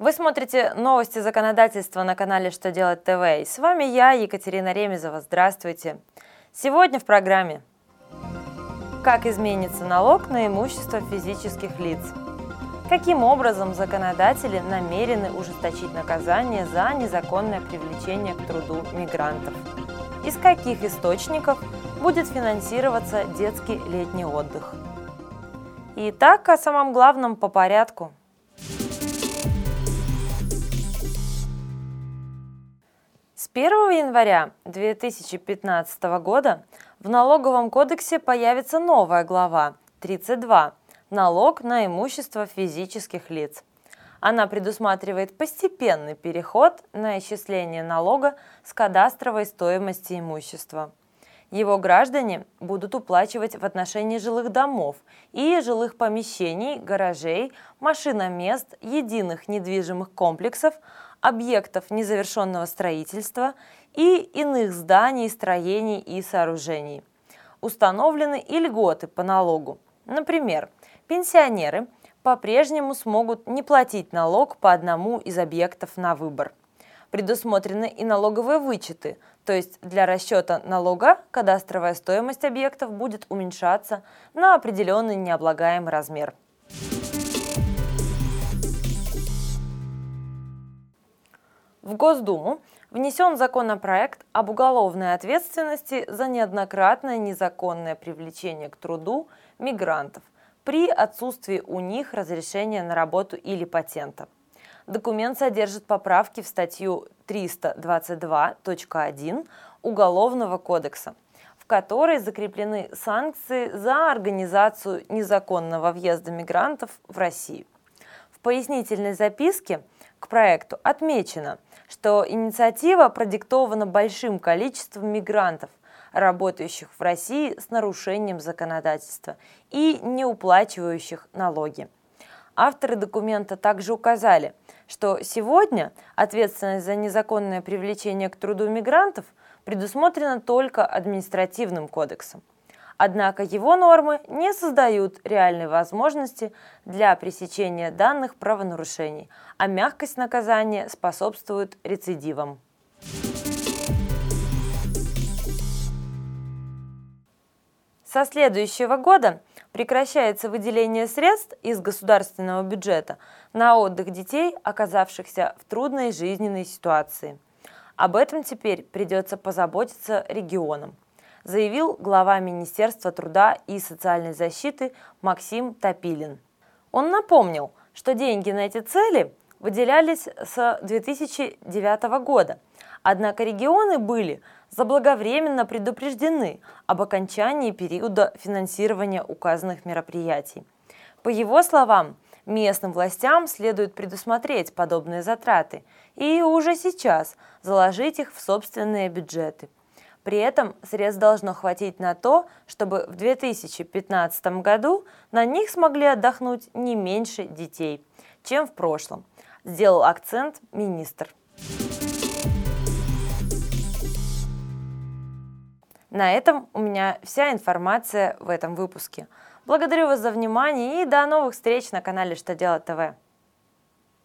Вы смотрите новости законодательства на канале «Что делать ТВ». И с вами я, Екатерина Ремезова. Здравствуйте. Сегодня в программе Как изменится налог на имущество физических лиц? Каким образом законодатели намерены ужесточить наказание за незаконное привлечение к труду мигрантов? Из каких источников будет финансироваться детский летний отдых? Итак, о самом главном по порядку – 1 января 2015 года в Налоговом кодексе появится новая глава 32 «Налог на имущество физических лиц». Она предусматривает постепенный переход на исчисление налога с кадастровой стоимости имущества. Его граждане будут уплачивать в отношении жилых домов и жилых помещений, гаражей, машиномест, единых недвижимых комплексов, объектов незавершенного строительства и иных зданий, строений и сооружений. Установлены и льготы по налогу. Например, пенсионеры по-прежнему смогут не платить налог по одному из объектов на выбор. Предусмотрены и налоговые вычеты, то есть для расчета налога кадастровая стоимость объектов будет уменьшаться на определенный необлагаемый размер – В Госдуму внесен законопроект об уголовной ответственности за неоднократное незаконное привлечение к труду мигрантов при отсутствии у них разрешения на работу или патента. Документ содержит поправки в статью 322.1 Уголовного кодекса, в которой закреплены санкции за организацию незаконного въезда мигрантов в Россию. В пояснительной записке к проекту отмечено, что инициатива продиктована большим количеством мигрантов, работающих в России с нарушением законодательства и не уплачивающих налоги. Авторы документа также указали, что сегодня ответственность за незаконное привлечение к труду мигрантов предусмотрена только административным кодексом. Однако его нормы не создают реальной возможности для пресечения данных правонарушений, а мягкость наказания способствует рецидивам. Со следующего года прекращается выделение средств из государственного бюджета на отдых детей, оказавшихся в трудной жизненной ситуации. Об этом теперь придется позаботиться регионам заявил глава Министерства труда и социальной защиты Максим Топилин. Он напомнил, что деньги на эти цели выделялись с 2009 года, однако регионы были заблаговременно предупреждены об окончании периода финансирования указанных мероприятий. По его словам, местным властям следует предусмотреть подобные затраты и уже сейчас заложить их в собственные бюджеты – при этом средств должно хватить на то, чтобы в 2015 году на них смогли отдохнуть не меньше детей, чем в прошлом, сделал акцент министр. На этом у меня вся информация в этом выпуске. Благодарю вас за внимание и до новых встреч на канале Что делать ТВ.